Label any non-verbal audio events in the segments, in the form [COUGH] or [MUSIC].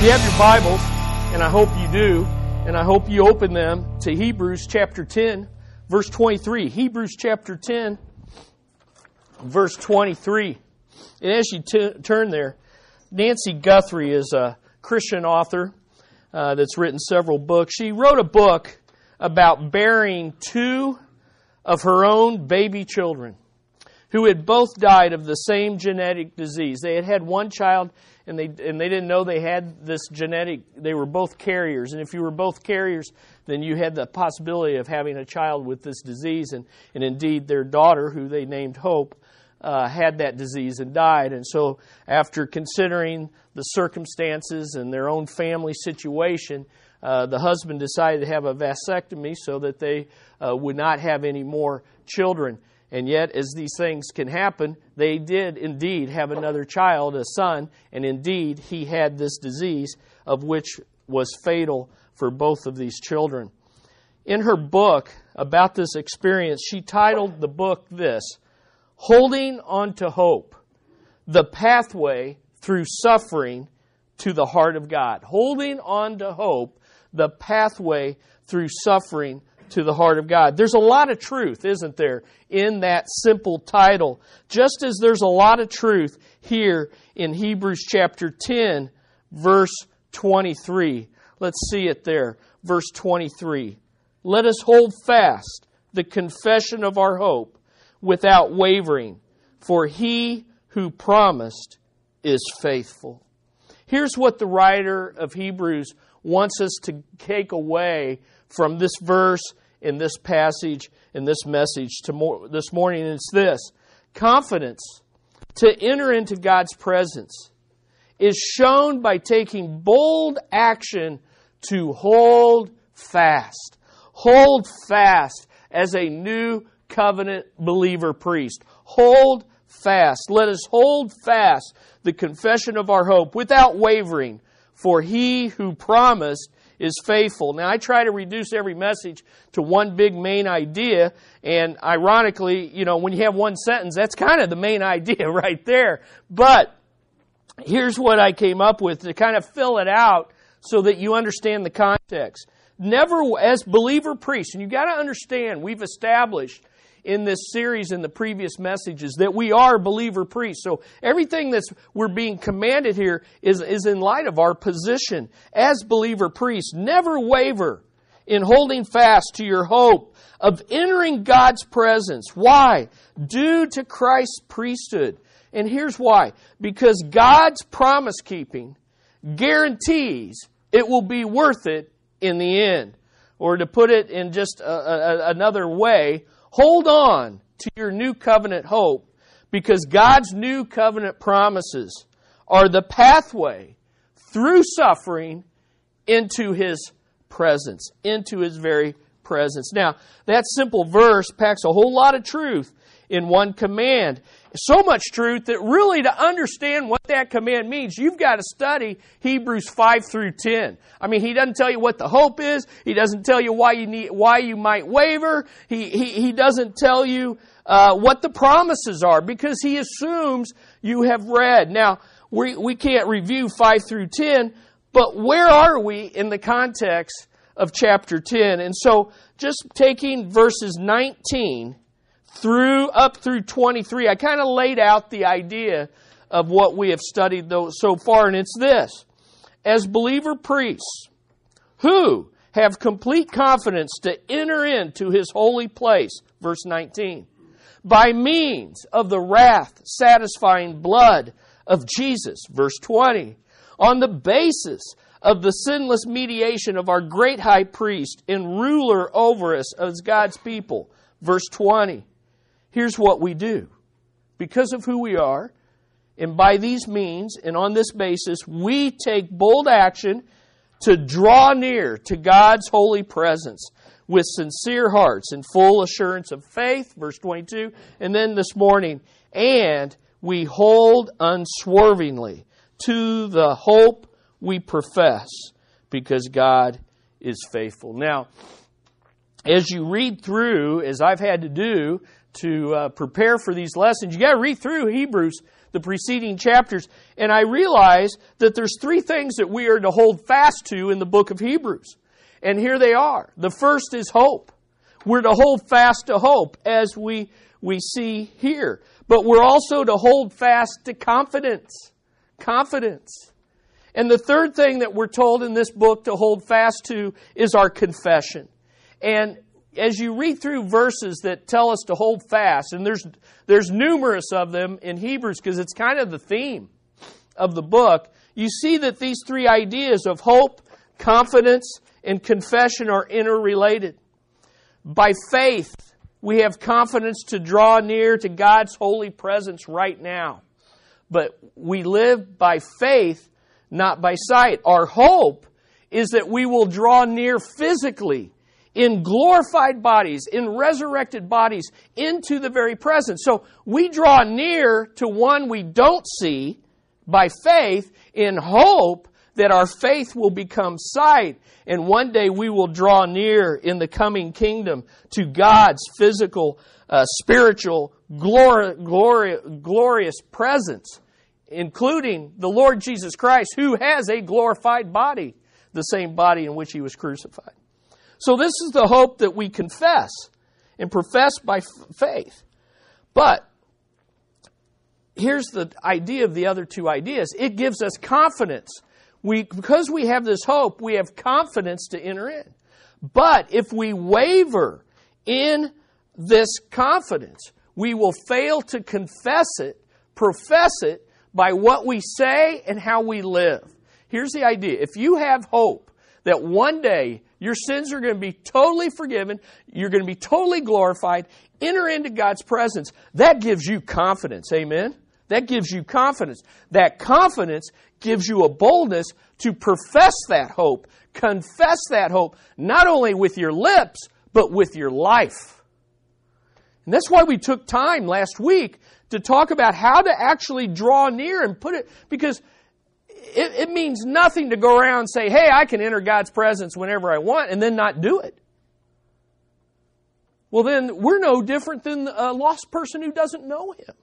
You have your Bibles, and I hope you do, and I hope you open them to Hebrews chapter 10, verse 23. Hebrews chapter 10, verse 23. And as you t- turn there, Nancy Guthrie is a Christian author uh, that's written several books. She wrote a book about burying two of her own baby children who had both died of the same genetic disease. They had had one child and they and they didn't know they had this genetic they were both carriers. And if you were both carriers then you had the possibility of having a child with this disease. And and indeed their daughter who they named Hope uh, had that disease and died. And so after considering the circumstances and their own family situation uh, the husband decided to have a vasectomy so that they uh, would not have any more children and yet, as these things can happen, they did indeed have another child, a son, and indeed he had this disease, of which was fatal for both of these children. In her book about this experience, she titled the book this Holding on to Hope The Pathway Through Suffering to the Heart of God. Holding on to Hope The Pathway Through Suffering to the heart of God. There's a lot of truth, isn't there, in that simple title. Just as there's a lot of truth here in Hebrews chapter 10, verse 23. Let's see it there. Verse 23. Let us hold fast the confession of our hope without wavering, for he who promised is faithful. Here's what the writer of Hebrews wants us to take away from this verse in this passage, in this message to this morning. And it's this confidence to enter into God's presence is shown by taking bold action to hold fast. Hold fast as a new covenant believer priest. Hold fast. Let us hold fast the confession of our hope without wavering, for he who promised is faithful. Now, I try to reduce every message to one big main idea, and ironically, you know, when you have one sentence, that's kind of the main [LAUGHS] idea right there. But here's what I came up with to kind of fill it out so that you understand the context. Never, as believer priests, and you've got to understand, we've established in this series in the previous messages that we are believer priests. So everything that's we're being commanded here is, is in light of our position as believer priests. Never waver in holding fast to your hope of entering God's presence. Why? Due to Christ's priesthood. And here's why. Because God's promise keeping guarantees it will be worth it in the end. Or to put it in just a, a, another way, Hold on to your new covenant hope because God's new covenant promises are the pathway through suffering into His presence, into His very presence. Now, that simple verse packs a whole lot of truth in one command. So much truth that really to understand what that command means, you've got to study Hebrews 5 through 10. I mean, he doesn't tell you what the hope is. He doesn't tell you why you need, why you might waver. He, he, he doesn't tell you, uh, what the promises are because he assumes you have read. Now, we, we can't review 5 through 10, but where are we in the context of chapter 10? And so, just taking verses 19 through up through 23, I kind of laid out the idea of what we have studied so far, and it's this. As believer priests, who have complete confidence to enter into his holy place, verse 19, by means of the wrath satisfying blood of Jesus, verse 20, on the basis of the sinless mediation of our great high priest and ruler over us as God's people, verse 20 here's what we do. Because of who we are, and by these means, and on this basis, we take bold action to draw near to God's holy presence with sincere hearts and full assurance of faith, verse 22, and then this morning, and we hold unswervingly to the hope we profess because God is faithful. Now, as you read through, as I've had to do, to uh, prepare for these lessons, you got to read through Hebrews the preceding chapters, and I realize that there's three things that we are to hold fast to in the book of Hebrews. And here they are. The first is hope. We're to hold fast to hope as we, we see here. But we're also to hold fast to confidence. Confidence. And the third thing that we're told in this book to hold fast to is our confession. And as you read through verses that tell us to hold fast, and there's, there's numerous of them in Hebrews because it's kind of the theme of the book, you see that these three ideas of hope, confidence, and confession are interrelated. By faith, we have confidence to draw near to God's holy presence right now. But we live by faith, not by sight. Our hope is that we will draw near physically in glorified bodies, in resurrected bodies, into the very presence. So we draw near to one we don't see by faith in hope that our faith will become sight and one day we will draw near in the coming kingdom to God's physical, uh, spiritual, glori- glori- glorious presence, including the Lord Jesus Christ, who has a glorified body, the same body in which he was crucified. So this is the hope that we confess and profess by f- faith. But here's the idea of the other two ideas. It gives us confidence. We, because we have this hope, we have confidence to enter in. But if we waver in this confidence, we will fail to confess it, profess it by what we say and how we live. Here's the idea. If you have hope that one day your sins are going to be totally forgiven. You're going to be totally glorified. Enter into God's presence. That gives you confidence. Amen? That gives you confidence. That confidence gives you a boldness to profess that hope, confess that hope, not only with your lips, but with your life. And that's why we took time last week to talk about how to actually draw near and put it, because it, it means nothing to go around and say, hey, I can enter God's presence whenever I want, and then not do it. Well, then we're no different than a lost person who doesn't know Him.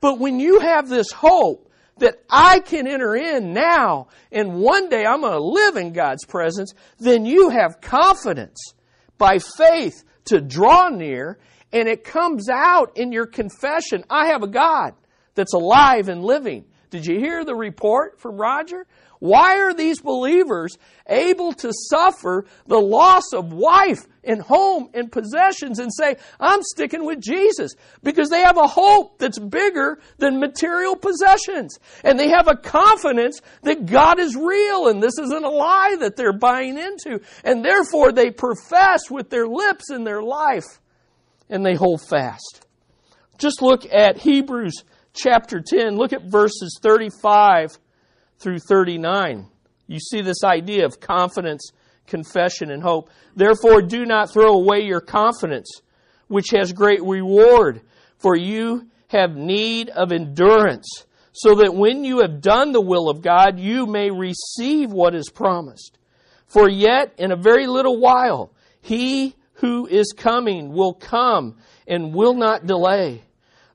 But when you have this hope that I can enter in now and one day I'm going to live in God's presence, then you have confidence by faith to draw near and it comes out in your confession. I have a God that's alive and living. Did you hear the report from Roger? Why are these believers able to suffer the loss of wife and home and possessions and say, I'm sticking with Jesus? Because they have a hope that's bigger than material possessions. And they have a confidence that God is real and this isn't a lie that they're buying into. And therefore they profess with their lips and their life and they hold fast. Just look at Hebrews chapter 10, look at verses 35 through 39. You see this idea of confidence, confession, and hope. Therefore, do not throw away your confidence, which has great reward, for you have need of endurance, so that when you have done the will of God, you may receive what is promised. For yet in a very little while, he who is coming will come and will not delay.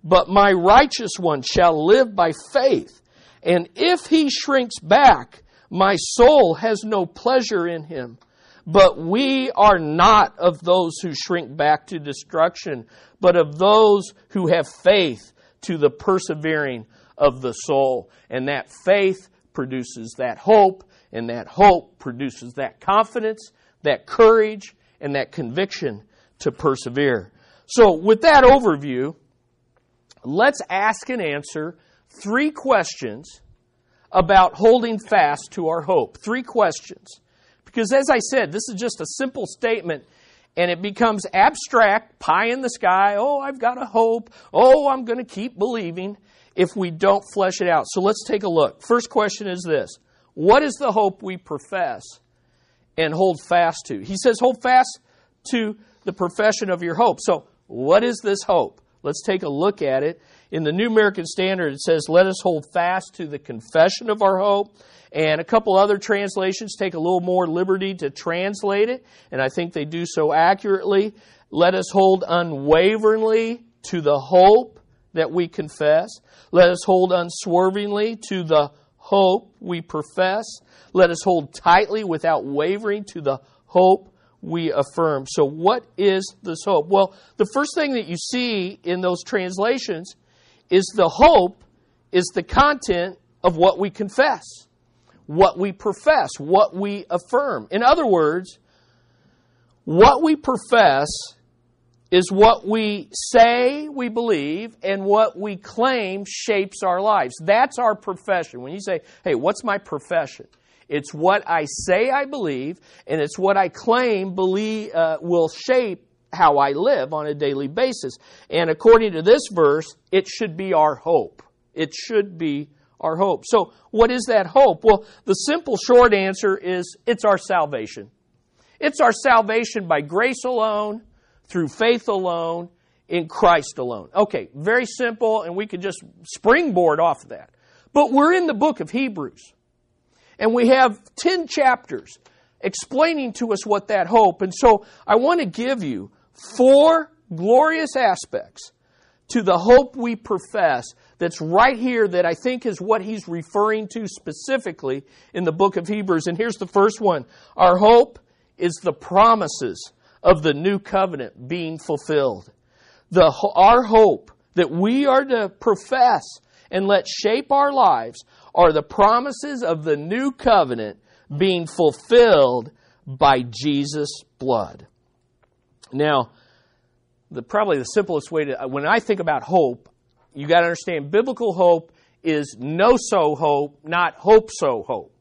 But my righteous one shall live by faith. And if he shrinks back, my soul has no pleasure in him. But we are not of those who shrink back to destruction, but of those who have faith to the persevering of the soul. And that faith produces that hope, and that hope produces that confidence, that courage, and that conviction to persevere. So, with that overview, let's ask and answer three questions about holding fast to our hope. Three questions. Because as I said, this is just a simple statement and it becomes abstract, pie in the sky. Oh, I've got a hope. Oh, I'm going to keep believing if we don't flesh it out. So let's take a look. First question is this What is the hope we profess and hold fast to? He says, hold fast to the profession of your hope. So, what is this hope? Let's take a look at it. In the New American Standard, it says, Let us hold fast to the confession of our hope. And a couple other translations take a little more liberty to translate it, and I think they do so accurately. Let us hold unwaveringly to the hope that we confess. Let us hold unswervingly to the hope we profess. Let us hold tightly without wavering to the hope we affirm. So, what is this hope? Well, the first thing that you see in those translations is the hope is the content of what we confess, what we profess, what we affirm. In other words, what we profess is what we say we believe and what we claim shapes our lives. That's our profession. When you say, hey, what's my profession? It's what I say I believe, and it's what I claim believe uh, will shape how I live on a daily basis. And according to this verse, it should be our hope. It should be our hope. So, what is that hope? Well, the simple short answer is it's our salvation. It's our salvation by grace alone, through faith alone, in Christ alone. Okay, very simple, and we could just springboard off of that. But we're in the book of Hebrews. And we have 10 chapters explaining to us what that hope. And so I want to give you four glorious aspects to the hope we profess that's right here that I think is what he's referring to specifically in the book of Hebrews. And here's the first one. Our hope is the promises of the new covenant being fulfilled. The, our hope that we are to profess and let shape our lives are the promises of the new covenant being fulfilled by Jesus' blood. Now, the, probably the simplest way to, when I think about hope, you got to understand biblical hope is know so hope, not hope so hope.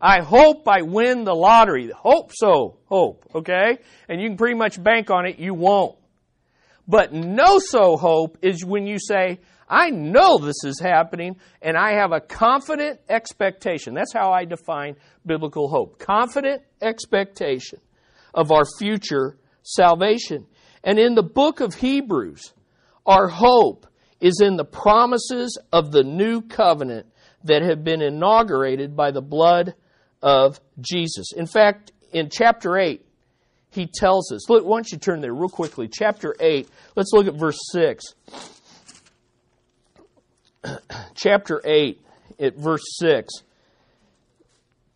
I hope I win the lottery. Hope so hope, okay? And you can pretty much bank on it, you won't. But know so hope is when you say, I know this is happening, and I have a confident expectation. That's how I define biblical hope. Confident expectation of our future salvation. And in the book of Hebrews, our hope is in the promises of the new covenant that have been inaugurated by the blood of Jesus. In fact, in chapter 8, he tells us, look, why don't you turn there real quickly? Chapter 8, let's look at verse 6. [CLEARS THROAT] chapter 8, at verse 6.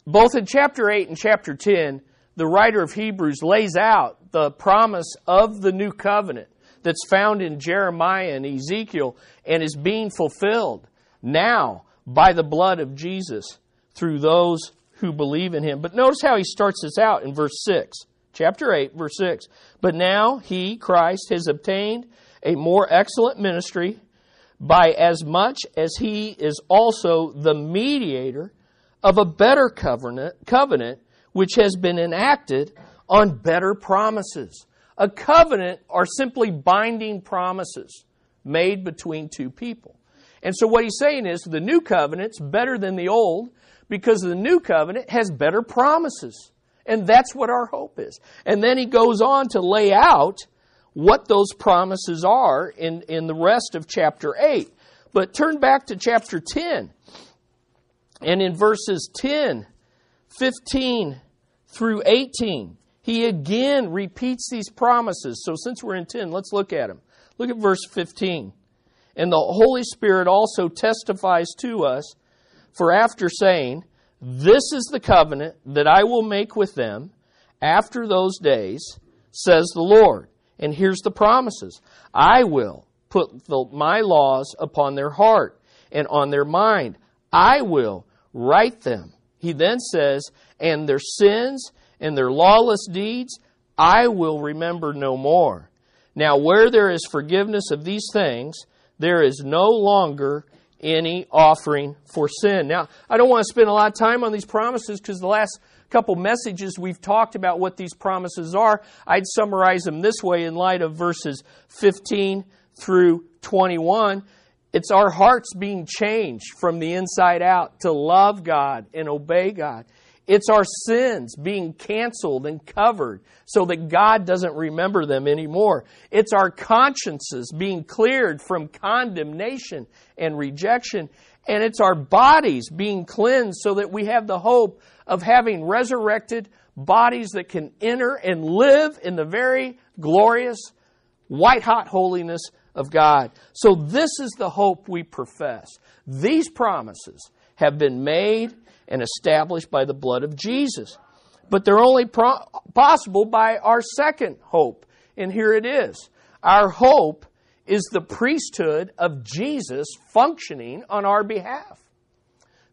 Both in chapter 8 and chapter 10, the writer of Hebrews lays out the promise of the new covenant that's found in Jeremiah and Ezekiel and is being fulfilled now by the blood of Jesus through those who believe in him. But notice how he starts this out in verse 6. Chapter 8, verse 6. But now he, Christ, has obtained a more excellent ministry by as much as he is also the mediator of a better covenant, covenant which has been enacted on better promises. A covenant are simply binding promises made between two people. And so what he's saying is the new covenant's better than the old because the new covenant has better promises. And that's what our hope is. And then he goes on to lay out what those promises are in, in the rest of chapter 8. But turn back to chapter 10. And in verses 10, 15 through 18, he again repeats these promises. So since we're in 10, let's look at them. Look at verse 15. And the Holy Spirit also testifies to us, for after saying, This is the covenant that I will make with them after those days, says the Lord. And here's the promises I will put the, my laws upon their heart and on their mind. I will write them. He then says, and their sins and their lawless deeds I will remember no more. Now, where there is forgiveness of these things, there is no longer any offering for sin. Now, I don't want to spend a lot of time on these promises because the last couple messages we've talked about what these promises are. I'd summarize them this way in light of verses 15 through 21. It's our hearts being changed from the inside out to love God and obey God. It's our sins being canceled and covered so that God doesn't remember them anymore. It's our consciences being cleared from condemnation and rejection. And it's our bodies being cleansed so that we have the hope of having resurrected bodies that can enter and live in the very glorious, white hot holiness of God. So this is the hope we profess. These promises have been made and established by the blood of Jesus. But they're only pro- possible by our second hope. And here it is. Our hope is the priesthood of Jesus functioning on our behalf.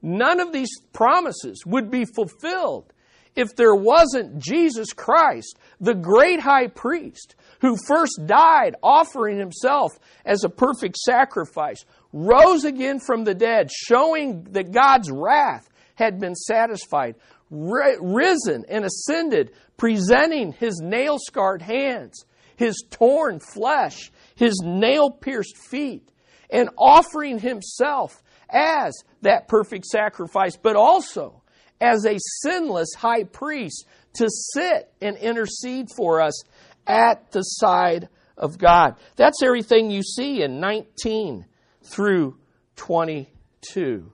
None of these promises would be fulfilled if there wasn't Jesus Christ, the great high priest, who first died offering himself as a perfect sacrifice, rose again from the dead, showing that God's wrath had been satisfied, risen and ascended, presenting his nail scarred hands, his torn flesh, his nail pierced feet, and offering himself as that perfect sacrifice, but also as a sinless high priest to sit and intercede for us at the side of God. That's everything you see in 19 through 22.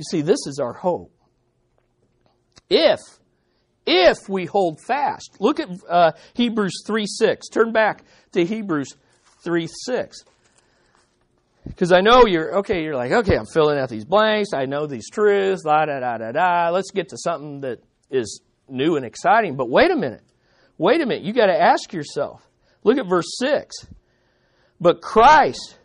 You see, this is our hope. If, if we hold fast. Look at uh, Hebrews 3 6. Turn back to Hebrews 3 6. Because I know you're, okay, you're like, okay, I'm filling out these blanks. I know these truths, da da da da da. Let's get to something that is new and exciting. But wait a minute. Wait a minute. You got to ask yourself. Look at verse 6. But Christ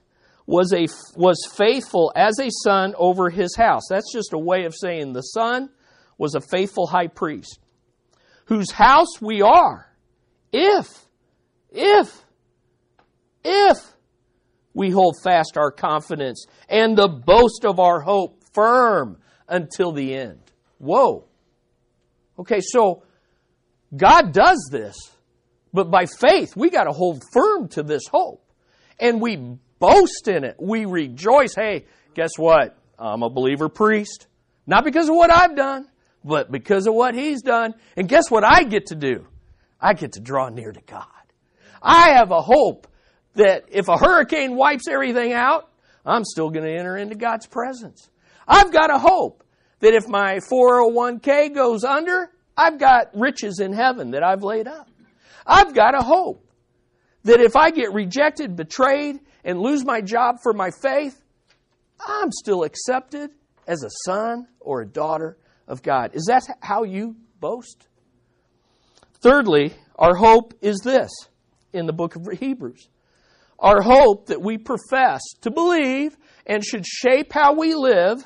was, a, was faithful as a son over his house. That's just a way of saying the son was a faithful high priest, whose house we are, if, if, if we hold fast our confidence and the boast of our hope firm until the end. Whoa. Okay, so God does this, but by faith, we got to hold firm to this hope. And we boast in it. We rejoice. Hey, guess what? I'm a believer priest. Not because of what I've done, but because of what He's done. And guess what I get to do? I get to draw near to God. I have a hope that if a hurricane wipes everything out, I'm still going to enter into God's presence. I've got a hope that if my 401k goes under, I've got riches in heaven that I've laid up. I've got a hope that if I get rejected, betrayed, and lose my job for my faith, I'm still accepted as a son or a daughter of God. Is that how you boast? Thirdly, our hope is this in the book of Hebrews. Our hope that we profess to believe and should shape how we live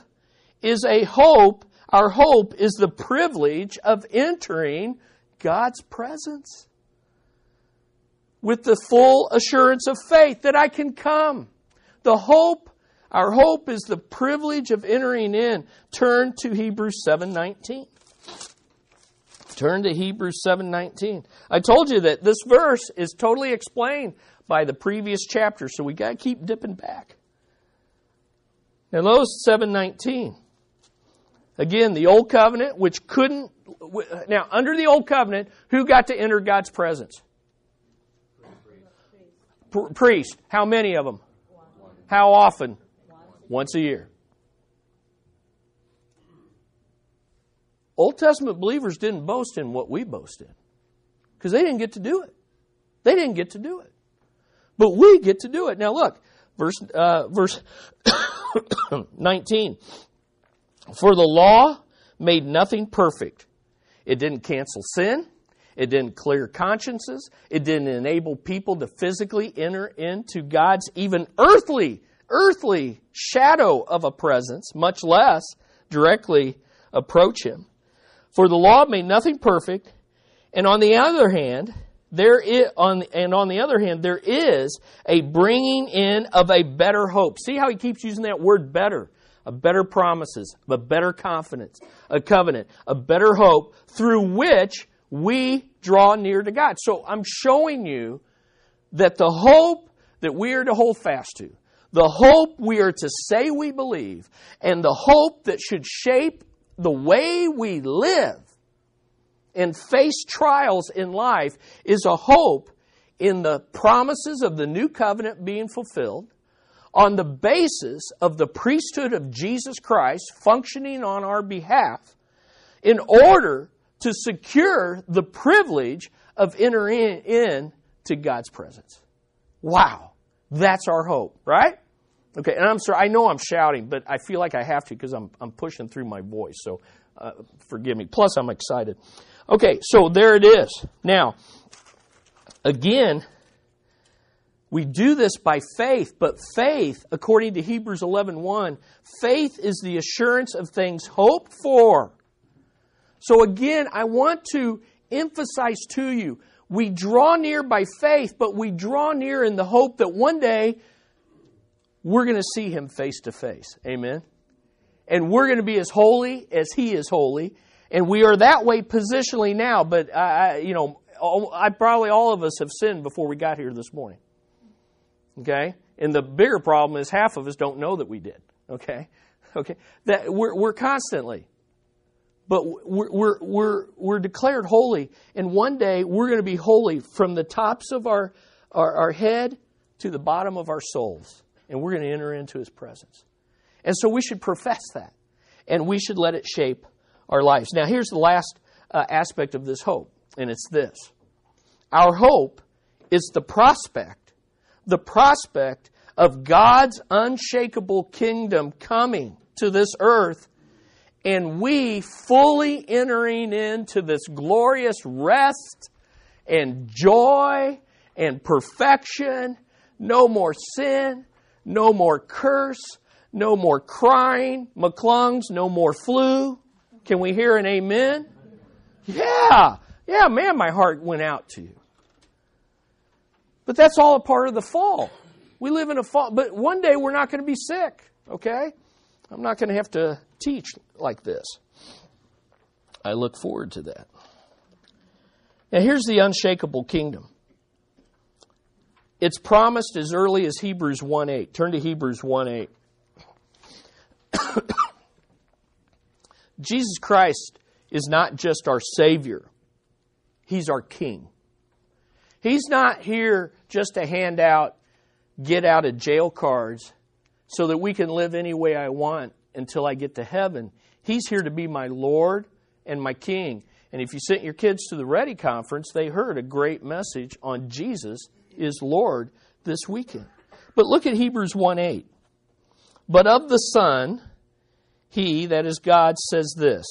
is a hope. Our hope is the privilege of entering God's presence with the full assurance of faith that I can come. The hope, our hope is the privilege of entering in. Turn to Hebrews 7:19. Turn to Hebrews 7:19. I told you that this verse is totally explained by the previous chapter, so we got to keep dipping back. Now, those 719. Again, the old covenant, which couldn't. Now, under the old covenant, who got to enter God's presence? Priest. How many of them? How often? Once a year. Old Testament believers didn't boast in what we boast in because they didn't get to do it. They didn't get to do it. But we get to do it. Now look, verse, uh, verse [COUGHS] 19. For the law made nothing perfect. It didn't cancel sin. It didn't clear consciences. It didn't enable people to physically enter into God's even earthly, earthly shadow of a presence, much less directly approach Him. For the law made nothing perfect, and on the other hand, there is, on, and on the other hand, there is a bringing in of a better hope. See how he keeps using that word better? A better promises, a better confidence, a covenant, a better hope through which we draw near to God. So I'm showing you that the hope that we are to hold fast to, the hope we are to say we believe, and the hope that should shape the way we live and face trials in life is a hope in the promises of the new covenant being fulfilled on the basis of the priesthood of Jesus Christ functioning on our behalf in order to secure the privilege of entering in to God's presence. Wow. That's our hope, right? Okay, and I'm sorry, I know I'm shouting, but I feel like I have to because I'm, I'm pushing through my voice, so uh, forgive me. Plus, I'm excited. Okay, so there it is. Now, again, we do this by faith, but faith, according to Hebrews 11:1, faith is the assurance of things hoped for. So again, I want to emphasize to you, we draw near by faith, but we draw near in the hope that one day we're going to see him face to face. Amen. And we're going to be as holy as he is holy, and we are that way positionally now, but I, you know, I probably all of us have sinned before we got here this morning. Okay? And the bigger problem is half of us don't know that we did. Okay? [LAUGHS] Okay? That we're, we're constantly. But we're, we're, we're, we're declared holy. And one day we're going to be holy from the tops of our, our, our head to the bottom of our souls. And we're going to enter into his presence. And so we should profess that. And we should let it shape our lives. Now, here's the last uh, aspect of this hope, and it's this our hope is the prospect the prospect of God's unshakable kingdom coming to this earth and we fully entering into this glorious rest and joy and perfection. No more sin, no more curse, no more crying, McClungs, no more flu. Can we hear an amen? Yeah, yeah, man, my heart went out to you. But that's all a part of the fall. We live in a fall, but one day we're not going to be sick, okay? I'm not going to have to teach like this. I look forward to that. Now, here's the unshakable kingdom. It's promised as early as Hebrews 1 8. Turn to Hebrews 1 8. [COUGHS] Jesus Christ is not just our Savior, He's our King. He's not here just to hand out get out of jail cards so that we can live any way I want until I get to heaven. He's here to be my Lord and my King. And if you sent your kids to the Ready Conference, they heard a great message on Jesus is Lord this weekend. But look at Hebrews 1 8. But of the Son, he, that is God, says this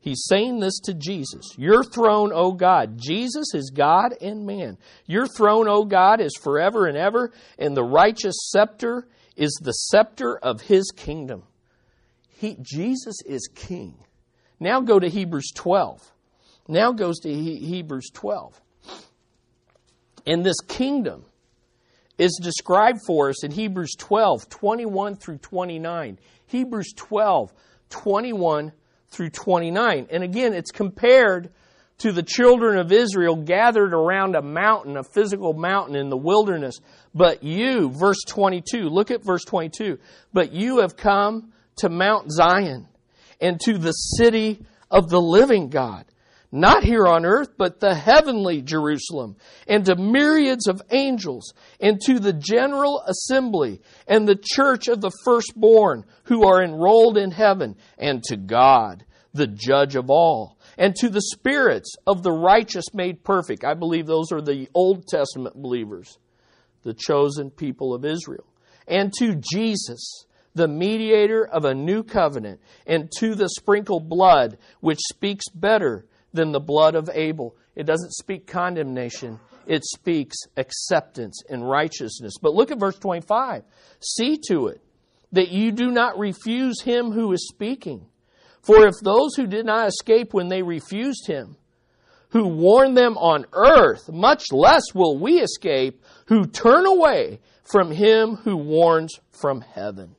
He's saying this to Jesus. Your throne, O God. Jesus is God and man. Your throne, O God, is forever and ever, and the righteous scepter is the scepter of his kingdom. He, Jesus is king. Now go to Hebrews 12. Now goes to he, Hebrews 12. And this kingdom is described for us in Hebrews 12, 21 through 29. Hebrews 12, 21 through 29. And again, it's compared to the children of Israel gathered around a mountain, a physical mountain in the wilderness. But you, verse 22, look at verse 22. But you have come to Mount Zion and to the city of the living God not here on earth, but the heavenly Jerusalem, and to myriads of angels, and to the general assembly, and the church of the firstborn who are enrolled in heaven, and to God, the judge of all, and to the spirits of the righteous made perfect. I believe those are the Old Testament believers, the chosen people of Israel, and to Jesus the mediator of a new covenant, and to the sprinkled blood, which speaks better than the blood of Abel. It doesn't speak condemnation, it speaks acceptance and righteousness. But look at verse 25. See to it that you do not refuse him who is speaking. For if those who did not escape when they refused him, who warned them on earth, much less will we escape who turn away from him who warns from heaven.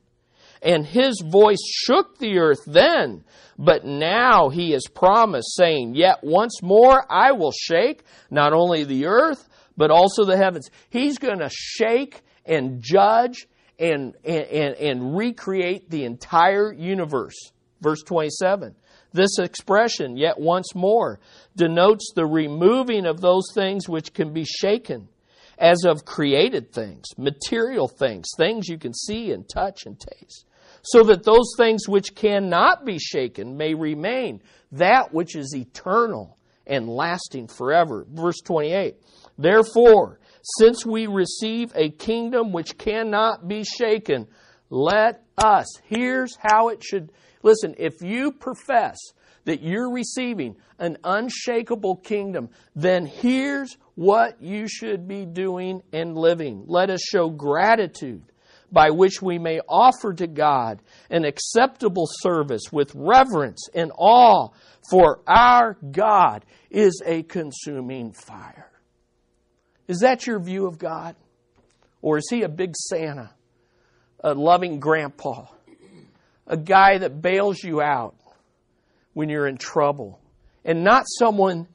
And his voice shook the earth then, but now he has promised, saying, Yet once more I will shake not only the earth, but also the heavens. He's going to shake and judge and, and, and, and recreate the entire universe. Verse 27. This expression, yet once more, denotes the removing of those things which can be shaken, as of created things, material things, things you can see and touch and taste so that those things which cannot be shaken may remain, that which is eternal and lasting forever. Verse 28. Therefore, since we receive a kingdom which cannot be shaken, let us. Here's how it should. Listen, if you profess that you're receiving an unshakable kingdom, then here's what you should be doing and living. Let us show gratitude by which we may offer to God an acceptable service with reverence and awe, for our God is a consuming fire. Is that your view of God? Or is he a big Santa, a loving grandpa, a guy that bails you out when you're in trouble, and not someone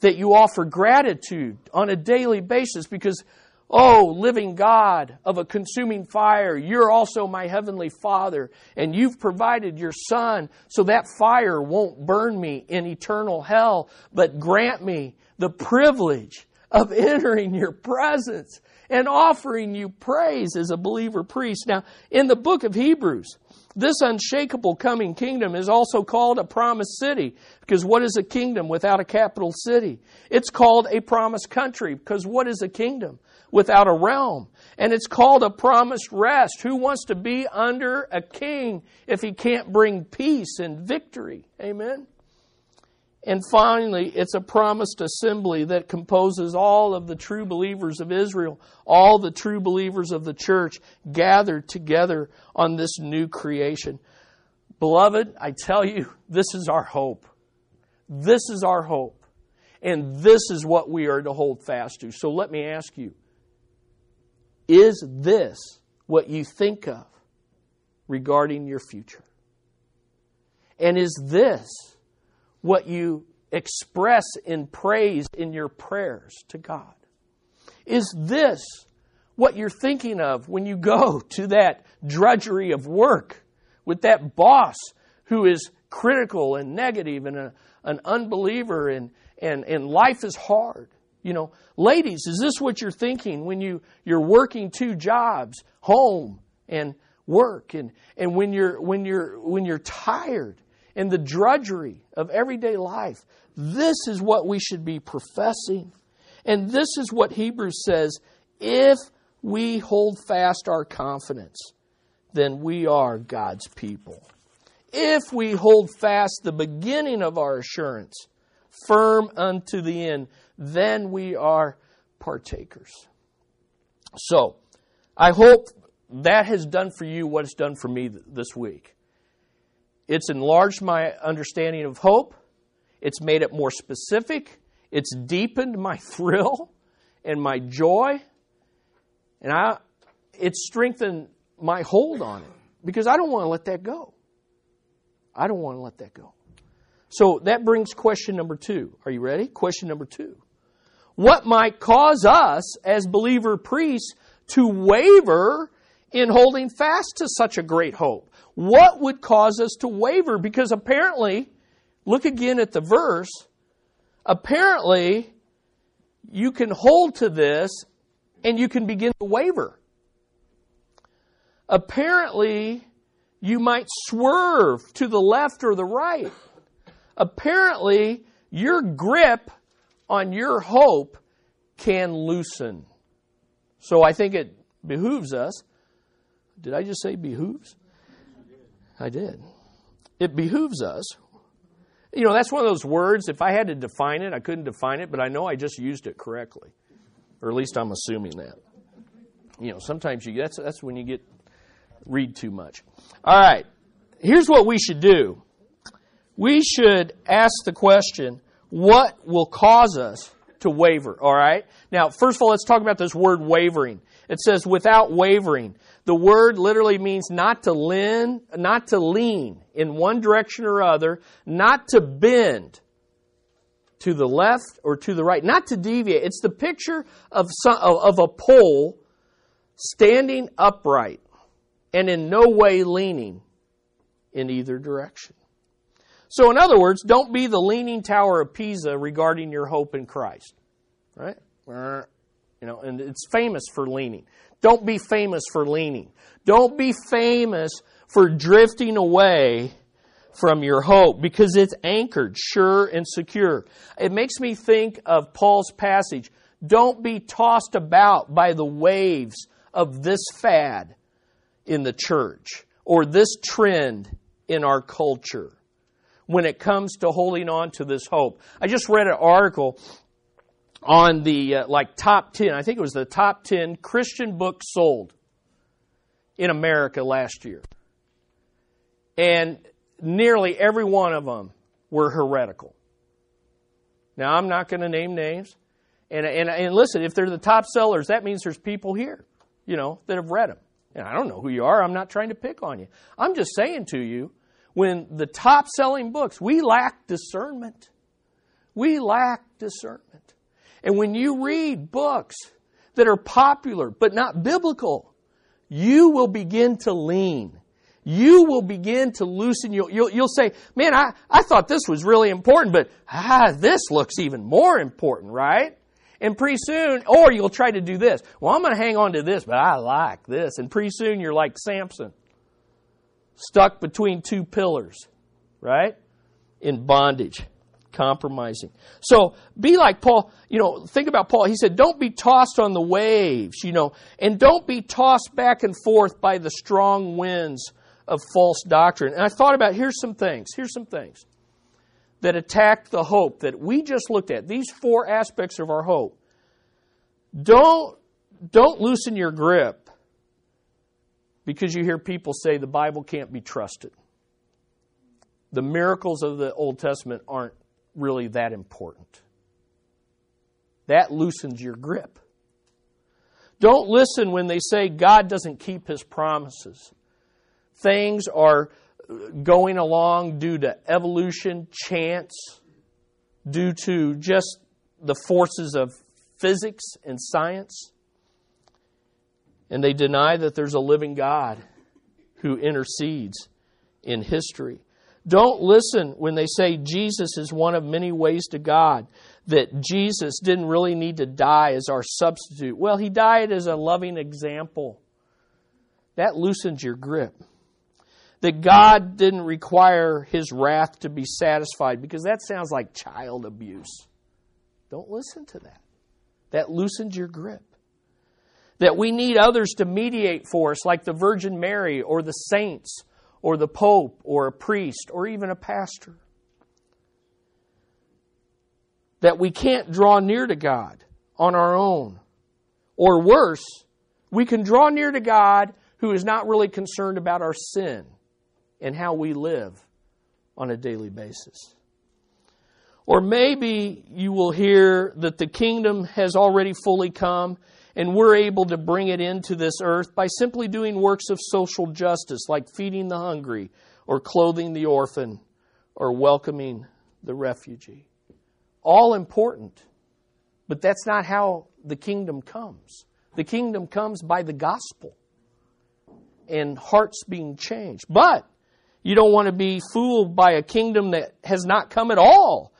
that you offer gratitude on a daily basis because Oh, living God of a consuming fire, you're also my heavenly Father, and you've provided your Son so that fire won't burn me in eternal hell, but grant me the privilege of [LAUGHS] entering your presence and offering you praise as a believer priest. Now, in the book of Hebrews, this unshakable coming kingdom is also called a promised city because what is a kingdom without a capital city? It's called a promised country because what is a kingdom? Without a realm. And it's called a promised rest. Who wants to be under a king if he can't bring peace and victory? Amen. And finally, it's a promised assembly that composes all of the true believers of Israel, all the true believers of the church gathered together on this new creation. Beloved, I tell you, this is our hope. This is our hope. And this is what we are to hold fast to. So let me ask you is this what you think of regarding your future? And is this what you express in praise in your prayers to God? Is this what you're thinking of when you go [LAUGHS] to that drudgery of work with that boss who is critical and negative and a, an unbeliever and, and, and life is hard? You know, ladies, is this what you're thinking when you, you're working two jobs, home and work, and, and when you're when you're when you're tired and the drudgery of everyday life? This is what we should be professing. And this is what Hebrews says if we hold fast our confidence, then we are God's people. If we hold fast the beginning of our assurance, firm unto the end, then we are partakers. So, I hope that has done for you what it's done for me this week. It's enlarged my understanding of hope. It's made it more specific. It's deepened my [LAUGHS] thrill and my joy. And I, it's strengthened my hold on it because I don't want to let that go. I don't want to let that go. So that brings question number two. Are you ready? Question number two what might cause us as believer priests to waver in holding fast to such a great hope? What would cause us to waver? Because apparently, look again at the verse, apparently you can hold to this and you can begin to waver. Apparently, you might swerve to the left or the right. Apparently, your grip on your hope can loosen. So I think it behooves us. Did I just say behooves? I did. It behooves us. You know, that's one of those words, if I had to define it, I couldn't define it, but I know I just used it correctly. Or at least I'm assuming that. You know, sometimes you that's that's when you get read too much. All right. Here's what we should do. We should ask the question, what will cause us to waver, all right? Now, first of all, let's talk about this word wavering. It says without wavering. The word literally means not to lean, not to lean in one direction or other, not to bend to the left or to the right, not to deviate. It's the picture of some, of a pole standing upright and in no way leaning in either direction. So, in other words, don't be the leaning tower of Pisa regarding your hope in Christ. Right? You know, and it's famous for leaning. Don't be famous for leaning. Don't be famous for drifting away from your hope because it's anchored, sure, and secure. It makes me think of Paul's passage Don't be tossed about by the waves of this fad in the church or this trend in our culture when it comes to holding on to this hope. I just read an article on the uh, like top 10, I think it was the top 10 Christian books sold in America last year. And nearly every one of them were heretical. Now, I'm not going to name names. And, and, and listen, if they're the top sellers, that means there's people here, you know, that have read them. And I don't know who you are. I'm not trying to pick on you. I'm just saying to you, when the top selling books, we lack discernment. We lack discernment. And when you read books that are popular but not biblical, you will begin to lean. You will begin to loosen. You'll, you'll, you'll say, man, I, I thought this was really important, but ah, this looks even more important, right? And pretty soon, or you'll try to do this. Well, I'm going to hang on to this, but I like this. And pretty soon you're like Samson, stuck between two pillars, right? In bondage, compromising. So be like Paul, you know, think about Paul. He said, don't be tossed on the waves, you know, and don't be tossed back and forth by the strong winds of false doctrine. And I thought about here's some things. Here's some things that attack the hope that we just looked at. These four aspects of our hope. Don't, don't loosen your grip because you hear people say the Bible can't be trusted. The miracles of the Old Testament aren't really that important. That loosens your grip. Don't listen when they say God doesn't keep his promises. Things are going along due to evolution, chance, due to just the forces of physics and science. And they deny that there's a living God who intercedes in history. Don't listen when they say Jesus is one of many ways to God, that Jesus didn't really need to die as our substitute. Well, he died as a loving example. That loosens your grip that God didn't require his wrath to be satisfied because that sounds like child abuse. Don't listen to that. That loosens your grip. That we need others to mediate for us, like the Virgin Mary or the saints or the Pope or a priest or even a pastor. That we can't draw near to God on our own. Or worse, we can draw near to God who is not really concerned about our sin and how we live on a daily basis. Or maybe you will hear that the kingdom has already fully come and we're able to bring it into this earth by simply doing works of social justice like feeding the hungry or clothing the orphan or welcoming the refugee. All important, but that's not how the kingdom comes. The kingdom comes by the gospel and hearts being changed. But you don't want to be fooled by a kingdom that has not come at all.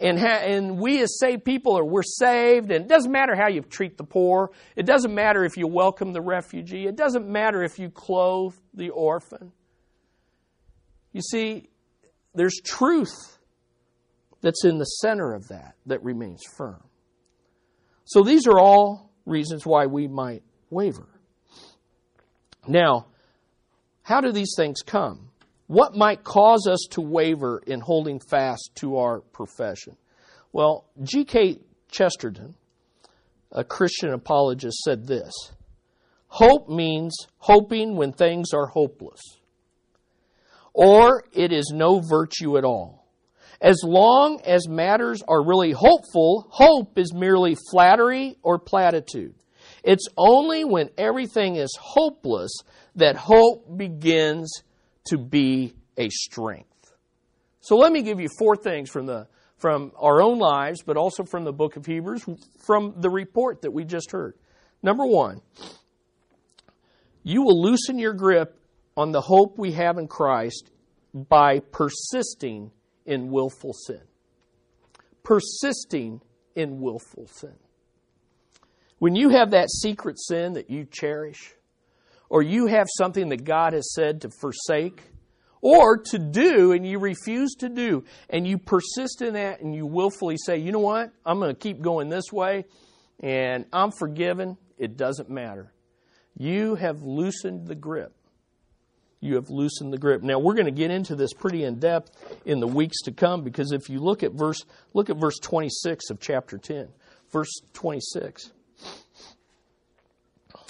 And, ha- and we as saved people are we're saved, and it doesn't matter how you treat the poor. It doesn't matter if you welcome the refugee. It doesn't matter if you clothe the orphan. You see, there's truth that's in the center of that that remains firm. So these are all reasons why we might waver. Now, how do these things come? What might cause us to waver in holding fast to our profession? Well, G.K. Chesterton, a Christian apologist, said this Hope means hoping when things are hopeless, or it is no virtue at all. As long as matters are really hopeful, hope is merely flattery or platitude. It's only when everything is hopeless that hope begins to be a strength. So let me give you four things from the from our own lives, but also from the book of Hebrews, from the report that we just heard. Number one, you will loosen your grip on the hope we have in Christ by persisting in willful sin. Persisting in willful sin. When you have that secret sin that you cherish, or you have something that God has said to forsake or to do and you refuse to do and you persist in that and you willfully say, you know what, I'm going to keep going this way and I'm forgiven, it doesn't matter. You have loosened the grip. You have loosened the grip. Now we're going to get into this pretty in depth in the weeks to come because if you look at verse look at verse 26 of chapter 10. Verse 26.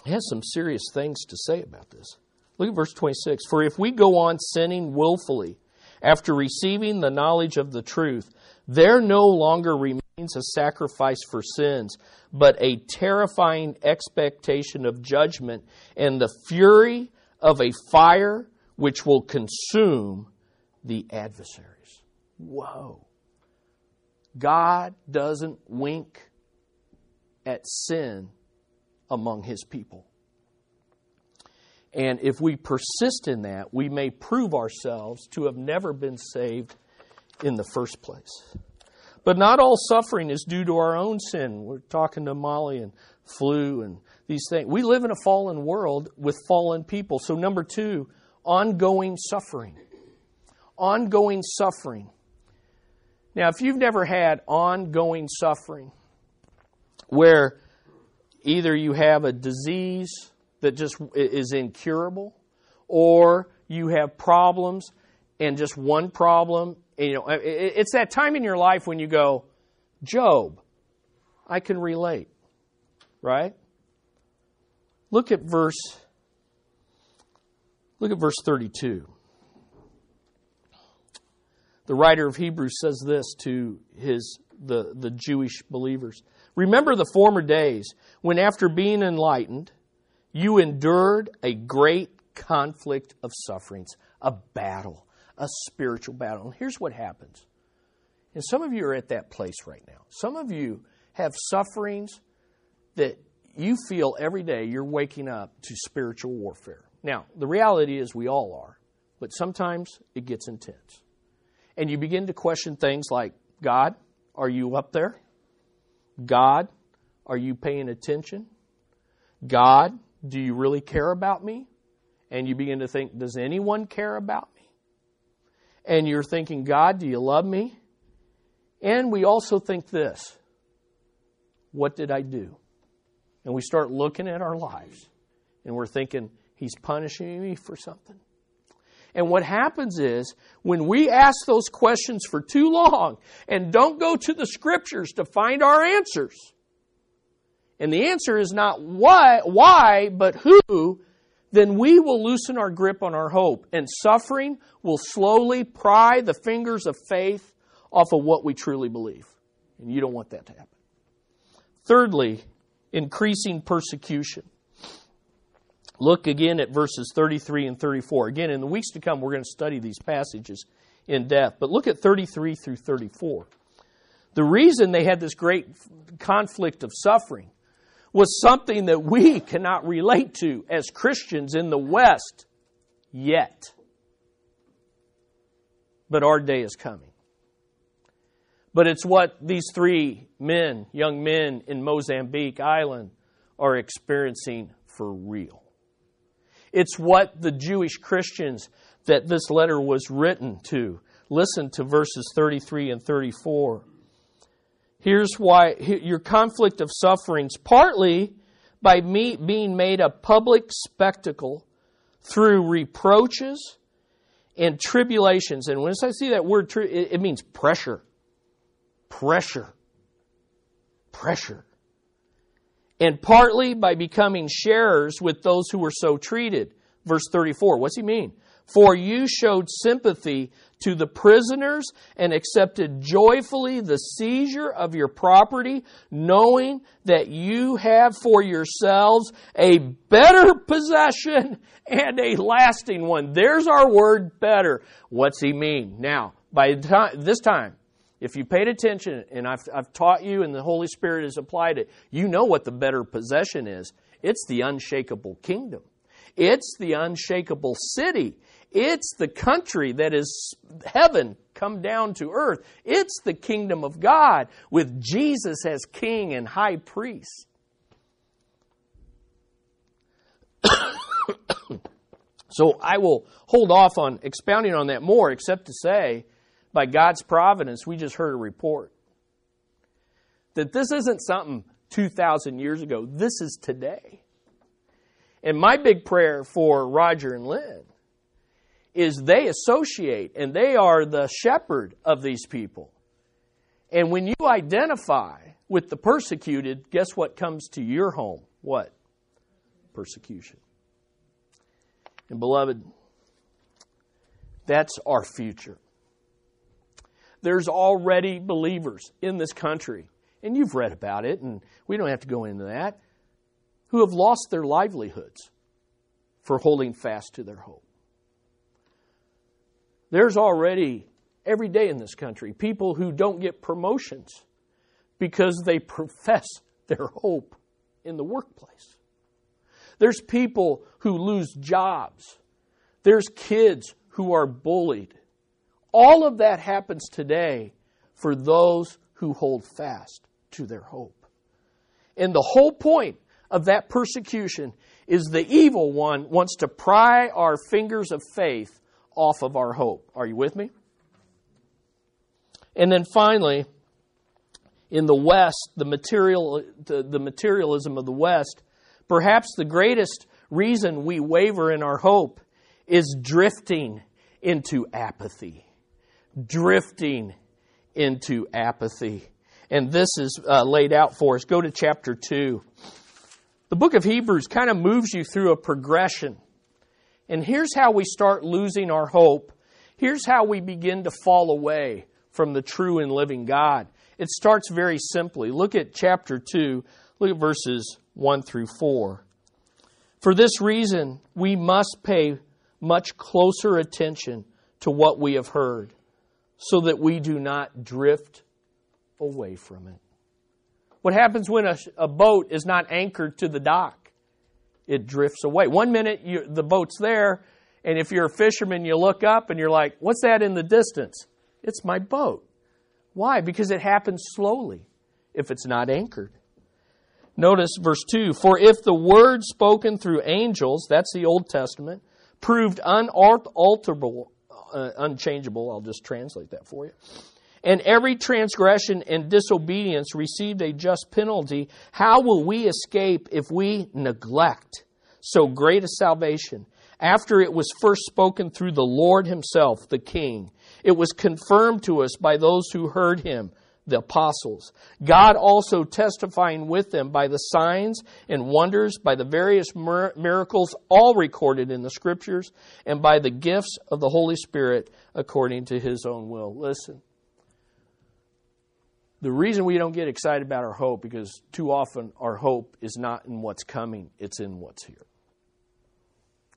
Has some serious things to say about this. Look at verse 26. For if we go on sinning willfully after receiving the knowledge of the truth, there no longer remains a sacrifice for sins, but a terrifying expectation of judgment and the fury of a fire which will consume the adversaries. Whoa. God doesn't wink at sin among his people. And if we persist in that, we may prove ourselves to have never been saved in the first place. But not all suffering is due to our own sin. We're talking to Molly and flu and these things. We live in a fallen world with fallen people. So, number two, ongoing suffering. Ongoing suffering. Now, if you've never had ongoing suffering, where either you have a disease that just is incurable, or you have problems and just one problem. You know, it's that time in your life when you go, Job, I can relate, right? Look at verse. Look at verse 32. The writer of Hebrews says this to his the, the Jewish believers. Remember the former days when, after being enlightened, you endured a great conflict of sufferings, a battle, a spiritual battle. And here's what happens. And some of you are at that place right now. Some of you have sufferings that you feel every day you're waking up to spiritual warfare. Now, the reality is we all are, but sometimes it gets intense. And you begin to question things like God, are you up there? God, are you paying attention? God, do you really care about me? And you begin to think, does anyone care about me? And you're thinking, God, do you love me? And we also think this what did I do? And we start looking at our lives and we're thinking, He's punishing me for something. And what happens is when we ask those questions for too long and don't go to the scriptures to find our answers, and the answer is not why, why, but who, then we will loosen our grip on our hope, and suffering will slowly pry the fingers of faith off of what we truly believe. And you don't want that to happen. Thirdly, increasing persecution. Look again at verses 33 and 34. Again, in the weeks to come, we're going to study these passages in depth. But look at 33 through 34. The reason they had this great conflict of suffering was something that we [LAUGHS] cannot relate to as Christians in the West yet. But our day is coming. But it's what these three men, young men in Mozambique Island, are experiencing for real. It's what the Jewish Christians that this letter was written to. Listen to verses 33 and 34 Here's why your conflict of sufferings, partly by me being made a public spectacle through reproaches and tribulations. And when I see that word, it means pressure. Pressure. Pressure. And partly by becoming sharers with those who were so treated. Verse 34. What's he mean? For you showed sympathy to the prisoners and accepted joyfully the seizure of your property, knowing that you have for yourselves a better possession and a lasting one. There's our word better. What's he mean? Now, by time, this time, if you paid attention and I've, I've taught you and the Holy Spirit has applied it, you know what the better possession is. It's the unshakable kingdom. It's the unshakable city. It's the country that is heaven come down to earth. It's the kingdom of God with Jesus as king and high priest. [COUGHS] so I will hold off on expounding on that more, except to say, by God's providence, we just heard a report that this isn't something 2,000 years ago. This is today. And my big prayer for Roger and Lynn is they associate and they are the shepherd of these people. And when you identify with the persecuted, guess what comes to your home? What? Persecution. And beloved, that's our future. There's already believers in this country, and you've read about it, and we don't have to go into that, who have lost their livelihoods for holding fast to their hope. There's already, every day in this country, people who don't get promotions because they [LAUGHS] profess their hope in the workplace. There's people who lose jobs. There's kids who are bullied. All of that happens today for those who hold fast to their hope. And the whole point of that persecution is the evil one wants to pry our fingers of faith off of our hope. Are you with me? And then finally, in the West, the, material, the, the materialism of the West, perhaps the greatest reason we waver in our hope is drifting into apathy. Drifting into apathy. And this is uh, laid out for us. Go to chapter 2. The book of Hebrews kind of moves you through a progression. And here's how we start losing our hope. Here's how we begin to fall away from the true and living God. It starts very simply. Look at chapter 2, look at verses 1 through 4. For this reason, we must pay much closer attention to what we have heard so that we do not drift away from it. What happens when a, a boat is not anchored to the dock? It drifts away. One minute you, the boat's there, and if you're a fisherman, you look up and you're like, What's that in the distance? It's my boat. Why? Because it happens slowly if it's not anchored. Notice verse 2 For if the word spoken through angels, that's the Old Testament, proved unalterable, uh, unchangeable, I'll just translate that for you. And every transgression and disobedience received a just penalty. How will we escape if we neglect so great a salvation? After it was first spoken through the Lord Himself, the King, it was confirmed to us by those who heard Him the apostles. God also testifying with them by the signs and wonders, by the various miracles, all recorded in the scriptures, and by the gifts of the Holy Spirit according to his own will. Listen. The reason we don't get excited about our hope because too often our hope is not in what's coming, it's in what's here.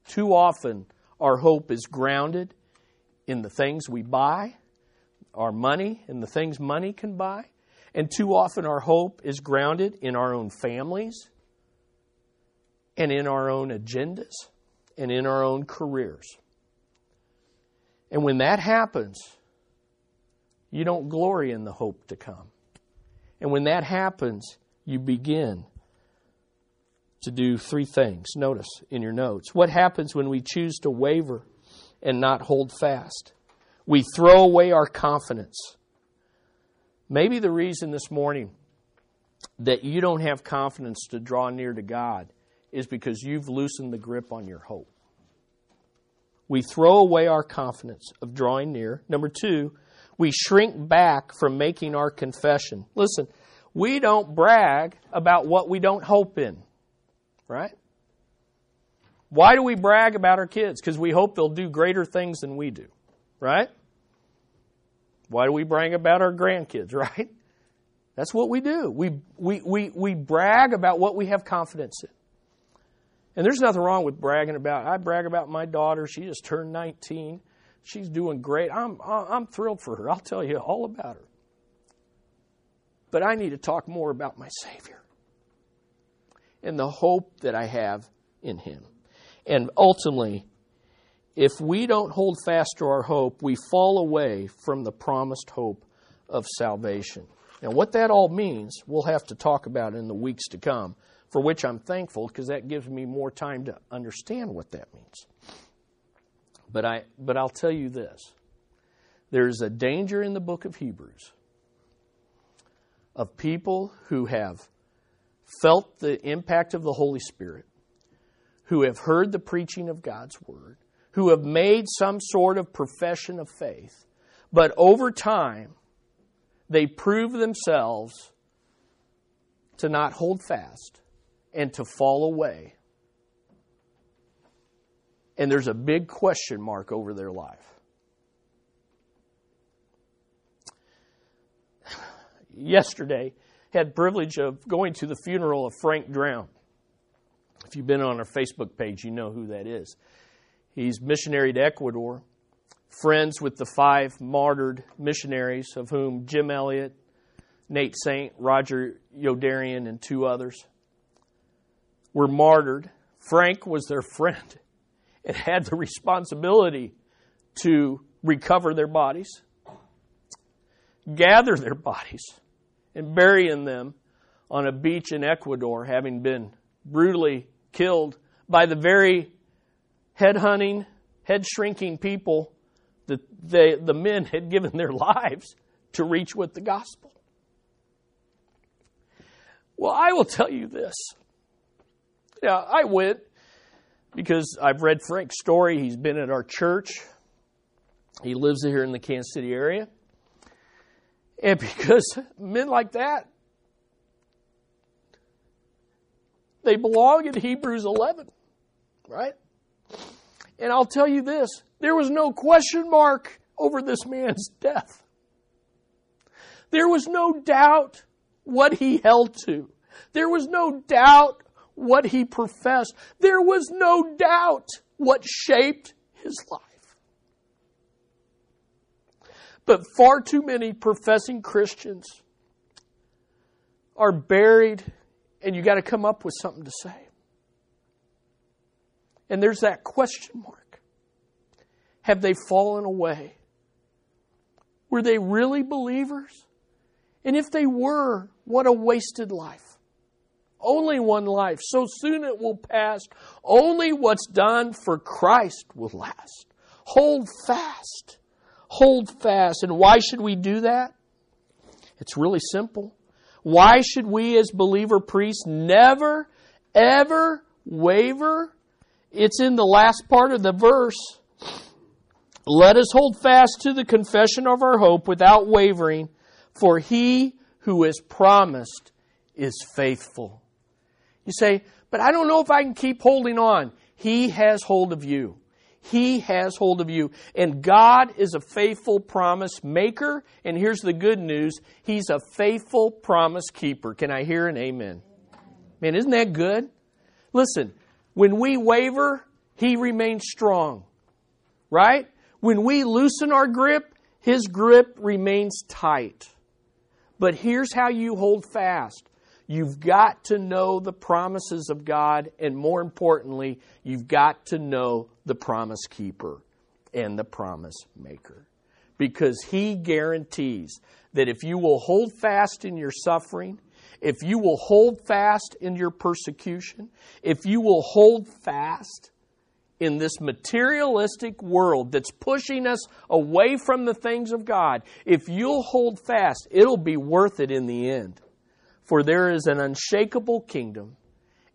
Too often our hope is grounded in the things we buy, our money and the things money can buy. And too often our hope is grounded in our own families and in our own agendas and in our own careers. And when that happens, you don't glory in the hope to come. And when that happens, you begin to do three things. Notice in your notes. What happens when we choose to waver and not hold fast? We throw away our confidence. Maybe the reason this morning that you don't have confidence to draw near to God is because you've loosened the grip on your hope. We throw away our confidence of drawing near. Number two, we shrink back from making our confession. Listen, we don't brag about what we don't hope in, right? Why do we brag about our kids? Because we hope they'll do greater things than we do right? Why do we brag about our grandkids, [LAUGHS] right? That's what we do. We, we, we, we brag about what we have confidence in. And there's nothing wrong with bragging about. I brag about my daughter. She just turned 19. She's doing great. I'm, I'm thrilled for her. I'll tell you all about her. But I need to talk more about my Savior and the hope that I have in Him. And ultimately, if we don't hold fast to our hope, we fall away from the promised hope of salvation. Now, what that all means, we'll have to talk about in the weeks to come, for which I'm thankful because that gives me more time to understand what that means. But, I, but I'll tell you this there's a danger in the book of Hebrews of people who have felt the impact of the Holy Spirit, who have heard the preaching of God's Word, who have made some sort of profession of faith, but over time, they prove themselves to not hold fast and to fall away. And there's a big question mark over their life. Yesterday, had privilege of going to the funeral of Frank Drown. If you've been on our Facebook page, you know who that is. He's missionary to Ecuador, friends with the five martyred missionaries, of whom Jim Elliot, Nate Saint, Roger Youderian, and two others were martyred. Frank was their [LAUGHS] friend and had the responsibility to recover their bodies, gather their bodies, and burying them on a beach in Ecuador, having been brutally killed by the very head hunting, head shrinking people that they, the men had given their lives to reach with the gospel. Well, I will tell you this. Yeah, I went because I've read Frank's story. He's been at our church. He lives here in the Kansas City area. And [LAUGHS] because men like that, they belong in Hebrews 11, right? And I'll tell you this there was no question mark over this man's death. There was no doubt what he held to. There was no doubt what he professed. There was no doubt what shaped his life. But far too many professing Christians are buried, and you got to come up with something to say. And there's that question mark. Have they fallen away? Were they really believers? And if they were, what a wasted life. Only one life. So soon it will pass. Only what's done for Christ will last. Hold fast hold fast. And why should we do that? It's really simple. Why should we as believer priests never, ever waver? It's in the last part of the verse. Let us hold fast to the confession of our hope without wavering, for he who is promised is faithful. You say, but I don't know if I can keep holding on. He has hold of you. He has hold of you. And God is a faithful promise maker. And here's the good news He's a faithful promise keeper. Can I hear an amen? Man, isn't that good? Listen, when we waver, He remains strong. Right? When we loosen our grip, His grip remains tight. But here's how you hold fast You've got to know the promises of God, and more importantly, you've got to know the promise keeper and the promise maker. Because he guarantees that if you will hold fast in your suffering, if you will hold fast in your persecution, if you will hold fast in this materialistic world that's pushing us away from the things of God, if you'll hold fast, it'll be worth it in the end. For there is an unshakable kingdom,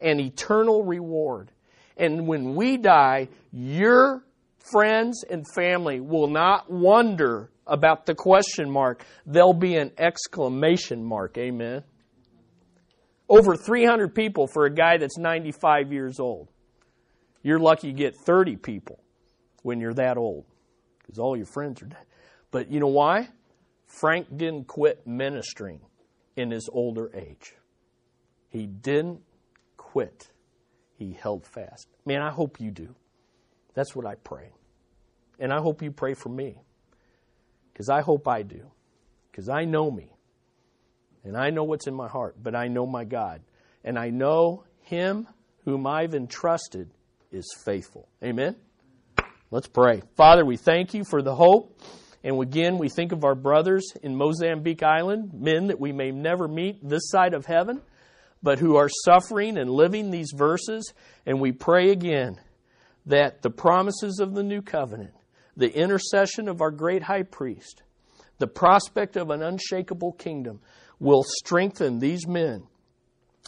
an eternal reward. And when we die, your friends and family will not wonder about the question mark. There'll be an exclamation mark. Amen. Over 300 people for a guy that's 95 years old. You're lucky you get 30 people when you're that old because all your friends are dead. But you know why? Frank didn't quit ministering in his older age. He didn't quit, he held fast. Man, I hope you do. That's what I pray. And I hope you pray for me. Because I hope I do. Because I know me. And I know what's in my heart. But I know my God. And I know Him whom I've entrusted is faithful. Amen? Let's pray. Father, we thank you for the hope and again, we think of our brothers in Mozambique Island, men that we may never meet this side of heaven, but who are suffering and living these verses. And we pray again that the promises of the new covenant, the intercession of our great high priest, the prospect of an unshakable kingdom will strengthen these men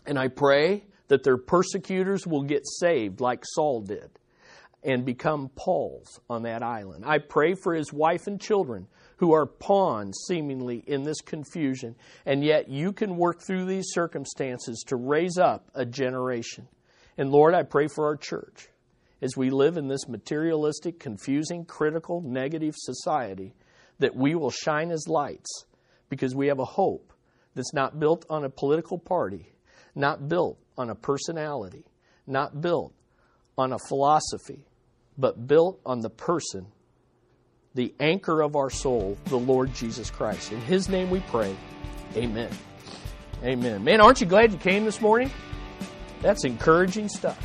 And I pray that their persecutors will get saved like Saul did and become Paul's on that island. I pray for his wife and children who are pawns seemingly in this confusion, and yet you can work through these circumstances to raise up a generation. And Lord, I pray for our church as we live in this materialistic, confusing, critical, negative society that we will shine as lights because we have a hope that's not built on a political party, not built on a personality, not built on a philosophy, but built on the person the anchor of our soul, the Lord Jesus Christ. In His name we pray. Amen. Amen. Man, aren't you glad you came this morning? That's encouraging stuff.